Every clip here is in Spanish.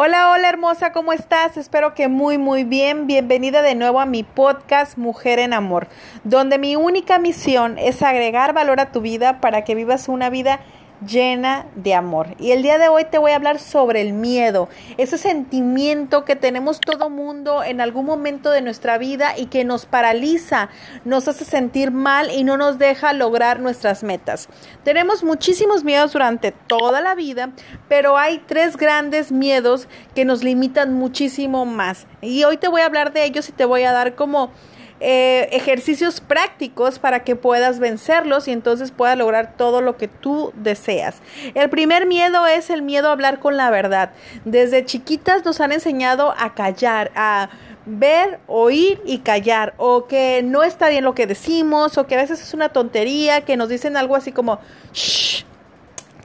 Hola, hola hermosa, ¿cómo estás? Espero que muy, muy bien. Bienvenida de nuevo a mi podcast Mujer en Amor, donde mi única misión es agregar valor a tu vida para que vivas una vida llena de amor. Y el día de hoy te voy a hablar sobre el miedo, ese sentimiento que tenemos todo mundo en algún momento de nuestra vida y que nos paraliza, nos hace sentir mal y no nos deja lograr nuestras metas. Tenemos muchísimos miedos durante toda la vida, pero hay tres grandes miedos que nos limitan muchísimo más. Y hoy te voy a hablar de ellos y te voy a dar como eh, ejercicios prácticos para que puedas vencerlos y entonces puedas lograr todo lo que tú deseas. El primer miedo es el miedo a hablar con la verdad. Desde chiquitas nos han enseñado a callar, a ver, oír y callar, o que no está bien lo que decimos, o que a veces es una tontería, que nos dicen algo así como, shh,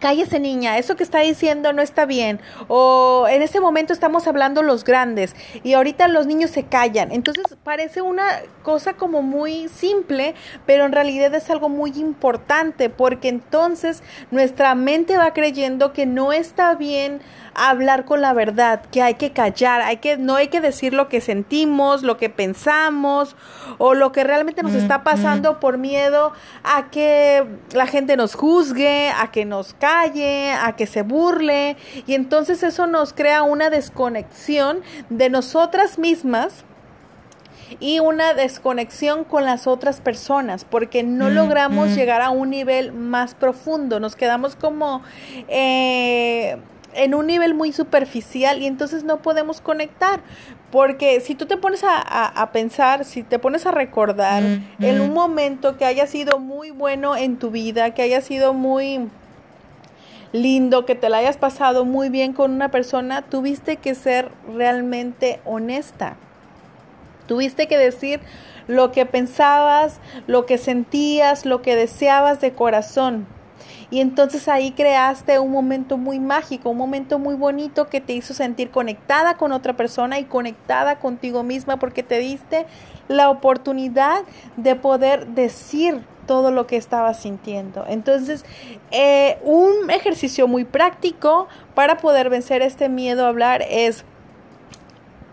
cállese niña, eso que está diciendo no está bien. O en ese momento estamos hablando los grandes y ahorita los niños se callan. Entonces parece una cosa como muy simple, pero en realidad es algo muy importante porque entonces nuestra mente va creyendo que no está bien hablar con la verdad, que hay que callar, hay que no hay que decir lo que sentimos, lo que pensamos o lo que realmente nos está pasando por miedo a que la gente nos juzgue, a que nos calle, a que se burle. Y entonces eso nos crea una desconexión de nosotras mismas y una desconexión con las otras personas porque no logramos llegar a un nivel más profundo, nos quedamos como eh, en un nivel muy superficial y entonces no podemos conectar. Porque si tú te pones a, pensar, si te pones a recordar mm, en un momento que haya sido muy bueno en tu vida, que haya sido muy lindo, que te la hayas pasado muy bien con una persona, tuviste que ser realmente honesta. Tuviste que decir lo que pensabas, lo que sentías, lo que deseabas de corazón. Y entonces ahí creaste un momento muy mágico, un momento muy bonito que te hizo sentir conectada con otra persona y conectada contigo misma porque te diste la oportunidad de poder decir todo lo que estabas sintiendo. Entonces, eh, un ejercicio muy práctico para poder vencer este miedo a hablar es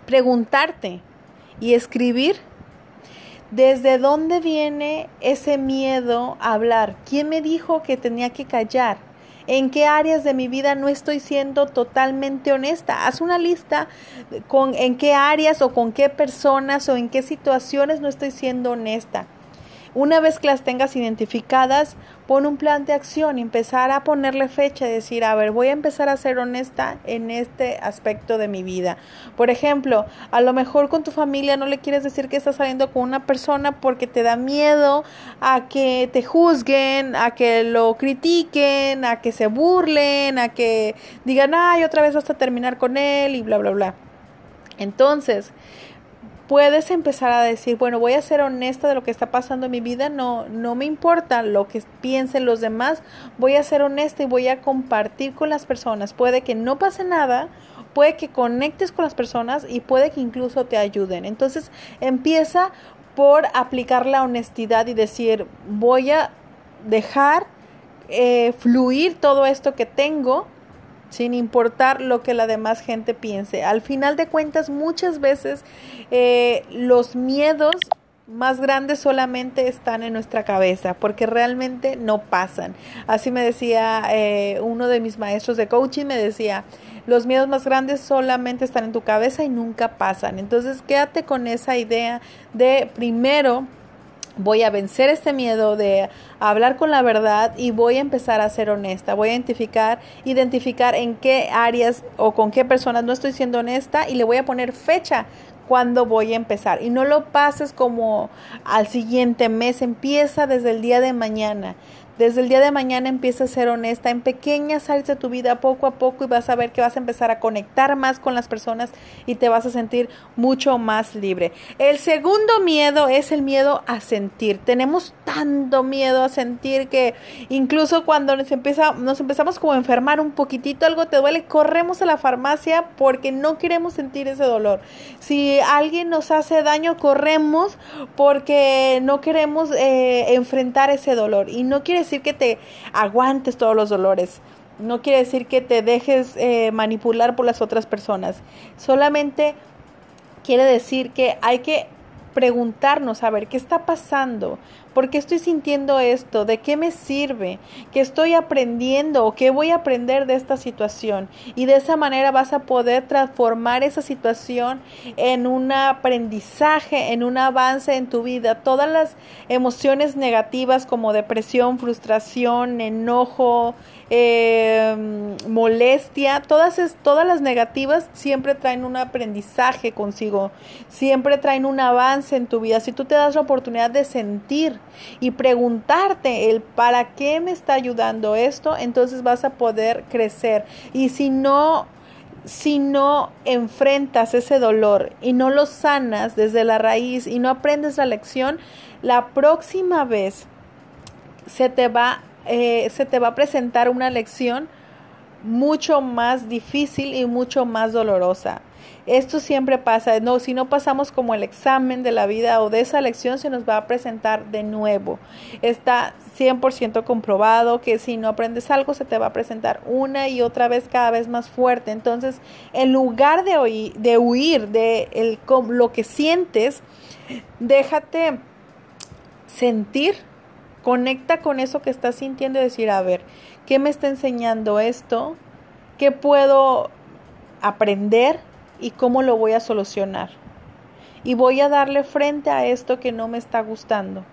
preguntarte y escribir ¿Desde dónde viene ese miedo a hablar? ¿Quién me dijo que tenía que callar? ¿En qué áreas de mi vida no estoy siendo totalmente honesta? Haz una lista con en qué áreas o con qué personas o en qué situaciones no estoy siendo honesta. Una vez que las tengas identificadas, pon un plan de acción, empezar a ponerle fecha, decir, a ver, voy a empezar a ser honesta en este aspecto de mi vida. Por ejemplo, a lo mejor con tu familia no le quieres decir que estás saliendo con una persona porque te da miedo a que te juzguen, a que lo critiquen, a que se burlen, a que digan, ay, otra vez vas a terminar con él y bla, bla, bla. Entonces, puedes empezar a decir, bueno, voy a ser honesta de lo que está pasando en mi vida, no, no me importa lo que piensen los demás, voy a ser honesta y voy a compartir con las personas. Puede que no pase nada, puede que conectes con las personas y puede que incluso te ayuden. Entonces empieza por aplicar la honestidad y decir, voy a dejar eh, fluir todo esto que tengo sin importar lo que la demás gente piense. Al final de cuentas, muchas veces eh, los miedos más grandes solamente están en nuestra cabeza, porque realmente no pasan. Así me decía eh, uno de mis maestros de coaching, me decía, los miedos más grandes solamente están en tu cabeza y nunca pasan. Entonces quédate con esa idea de primero voy a vencer este miedo de hablar con la verdad y voy a empezar a ser honesta. Voy a identificar, identificar en qué áreas o con qué personas no estoy siendo honesta y le voy a poner fecha cuando voy a empezar. Y no lo pases como al siguiente mes, empieza desde el día de mañana. Desde el día de mañana empieza a ser honesta en pequeñas áreas de tu vida poco a poco y vas a ver que vas a empezar a conectar más con las personas y te vas a sentir mucho más libre. El segundo miedo es el miedo a sentir. Tenemos tanto miedo a sentir que incluso cuando nos, empieza, nos empezamos como a enfermar un poquitito, algo te duele, corremos a la farmacia porque no queremos sentir ese dolor. Si alguien nos hace daño, corremos porque no queremos eh, enfrentar ese dolor y no quieres decir que te aguantes todos los dolores. no quiere decir que te dejes eh, manipular por las otras personas. Solamente quiere decir que hay que preguntarnos, a ver, ¿qué está pasando? ¿Por qué estoy sintiendo esto? ¿De qué me sirve? ¿Qué estoy aprendiendo o qué voy a aprender de esta situación? Y de esa manera vas a poder transformar esa situación en un aprendizaje, en un avance en tu vida. Todas las emociones negativas como depresión, frustración, enojo, eh, molestia, todas, todas las negativas siempre traen un aprendizaje consigo, siempre traen un avance en tu vida. Si tú te das la oportunidad de sentir y preguntarte el para qué me está ayudando esto, entonces vas a poder crecer. Y si no si no enfrentas ese dolor y no lo sanas desde la raíz y no aprendes la lección, la próxima vez se te va eh, se te va a presentar una lección mucho más difícil y mucho más dolorosa. Esto siempre pasa, no, si no pasamos como el examen de la vida o de esa lección se nos va a presentar de nuevo. Está 100% comprobado que si no aprendes algo se te va a presentar una y otra vez cada vez más fuerte. Entonces, en lugar de, de huir de el, lo que sientes, déjate sentir Conecta con eso que estás sintiendo y decir, a ver, ¿qué me está enseñando esto? ¿Qué puedo aprender y cómo lo voy a solucionar? Y voy a darle frente a esto que no me está gustando.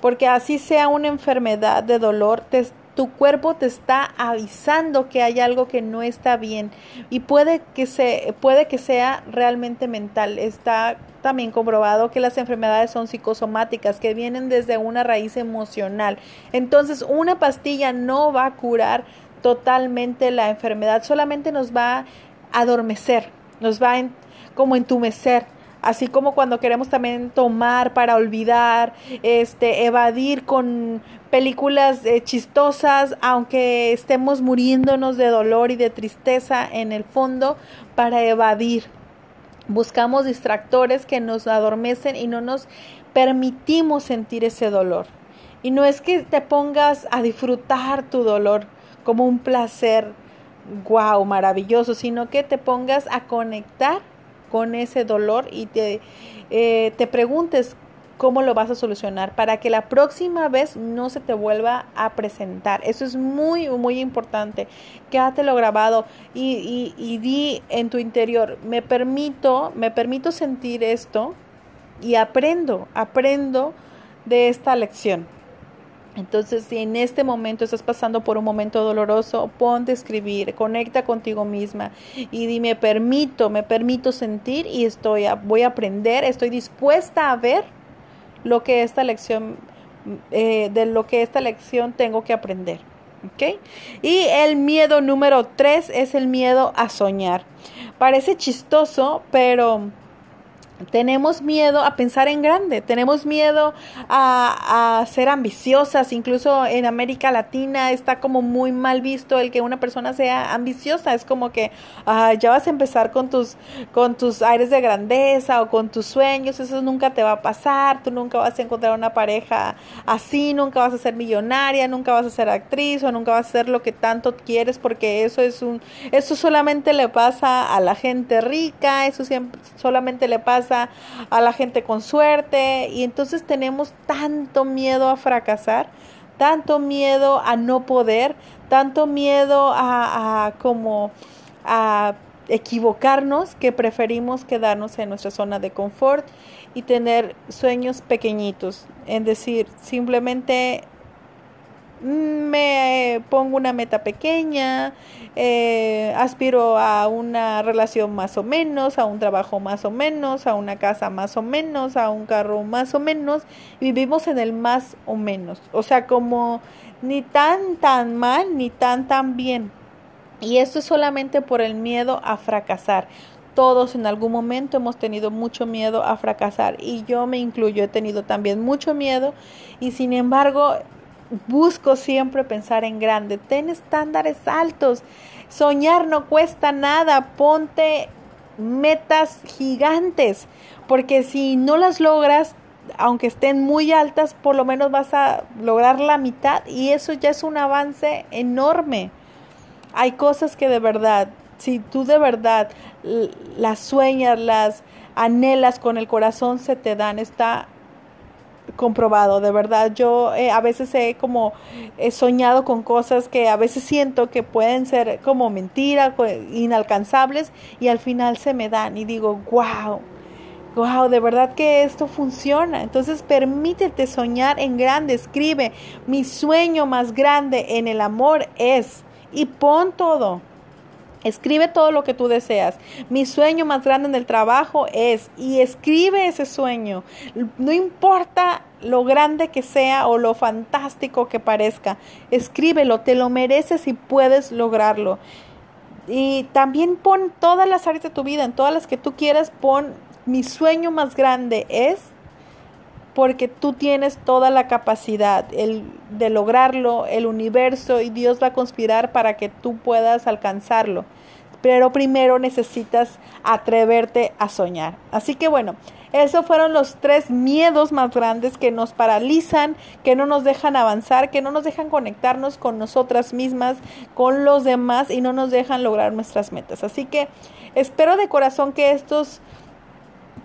Porque así sea una enfermedad de dolor, te, tu cuerpo te está avisando que hay algo que no está bien y puede que se puede que sea realmente mental. Está también comprobado que las enfermedades son psicosomáticas, que vienen desde una raíz emocional. Entonces, una pastilla no va a curar totalmente la enfermedad, solamente nos va a adormecer, nos va a como entumecer así como cuando queremos también tomar para olvidar, este, evadir con películas eh, chistosas, aunque estemos muriéndonos de dolor y de tristeza en el fondo, para evadir. Buscamos distractores que nos adormecen y no nos permitimos sentir ese dolor. Y no es que te pongas a disfrutar tu dolor como un placer, wow, maravilloso, sino que te pongas a conectar con ese dolor y te, eh, te preguntes cómo lo vas a solucionar para que la próxima vez no se te vuelva a presentar. Eso es muy, muy importante. Quédatelo grabado y, y, y di en tu interior, me permito, me permito sentir esto y aprendo, aprendo de esta lección. Entonces, si en este momento estás pasando por un momento doloroso, ponte a escribir, conecta contigo misma y dime, permito, me permito sentir y estoy, voy a aprender, estoy dispuesta a ver lo que esta lección, eh, de lo que esta lección tengo que aprender. ¿Ok? Y el miedo número tres es el miedo a soñar. Parece chistoso, pero tenemos miedo a pensar en grande, tenemos miedo a, a, ser ambiciosas, incluso en América Latina está como muy mal visto el que una persona sea ambiciosa, es como que ya vas a empezar con tus, con tus aires de grandeza o con tus sueños, eso nunca te va a pasar, tú nunca vas a encontrar una pareja así, nunca vas a ser millonaria, nunca vas a ser actriz o nunca vas a hacer lo que tanto quieres porque eso es un, eso solamente le pasa a la gente rica, eso siempre, solamente le pasa a la gente con suerte y entonces tenemos tanto miedo a fracasar, tanto miedo a no poder, tanto miedo a, a como a equivocarnos que preferimos quedarnos en nuestra zona de confort y tener sueños pequeñitos, es decir, simplemente me pongo una meta pequeña, eh, aspiro a una relación más o menos, a un trabajo más o menos, a una casa más o menos, a un carro más o menos, vivimos en el más o menos, o sea, como ni tan tan mal ni tan tan bien. Y esto es solamente por el miedo a fracasar. Todos en algún momento hemos tenido mucho miedo a fracasar y yo me incluyo, he tenido también mucho miedo y sin embargo busco siempre pensar en grande, ten estándares altos, soñar no cuesta nada, ponte metas gigantes, porque si no las logras, aunque estén muy altas, por lo menos vas a lograr la mitad y eso ya es un avance enorme. Hay cosas que de verdad, si tú de verdad las sueñas, las anhelas con el corazón, se te dan. Está comprobado, de verdad. Yo eh, a veces he como he soñado con cosas que a veces siento que pueden ser como mentiras, inalcanzables y al final se me dan y digo, wow. Wow, de verdad que esto funciona. Entonces permítete soñar en grande. Escribe, mi sueño más grande en el amor es. Y pon todo. Escribe todo lo que tú deseas. Mi sueño más grande en el trabajo es, y escribe ese sueño. No importa lo grande que sea o lo fantástico que parezca, escríbelo, te lo mereces y puedes lograrlo. Y también pon todas las áreas de tu vida, en todas las que tú quieras, pon mi sueño más grande es porque tú tienes toda la capacidad el, de lograrlo, el universo y Dios va a conspirar para que tú puedas alcanzarlo. Pero primero necesitas atreverte a soñar. Así que bueno, esos fueron los tres miedos más grandes que nos paralizan, que no nos dejan avanzar, que no nos dejan conectarnos con nosotras mismas, con los demás y no nos dejan lograr nuestras metas. Así que espero de corazón que estos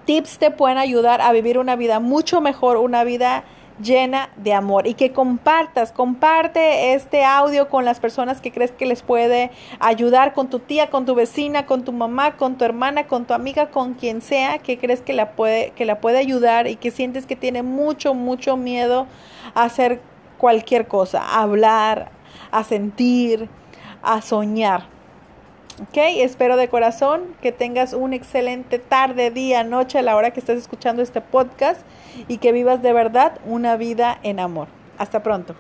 tips te pueden ayudar a vivir una vida mucho mejor, una vida llena de amor y que compartas, comparte este audio con las personas que crees que les puede ayudar, con tu tía, con tu vecina, con tu mamá, con tu hermana, con tu amiga, con quien sea que crees que la puede, que la puede ayudar y que sientes que tiene mucho, mucho miedo a hacer cualquier cosa, a hablar, a sentir, a soñar. Ok, espero de corazón que tengas un excelente tarde, día, noche a la hora que estés escuchando este podcast y que vivas de verdad una vida en amor. Hasta pronto.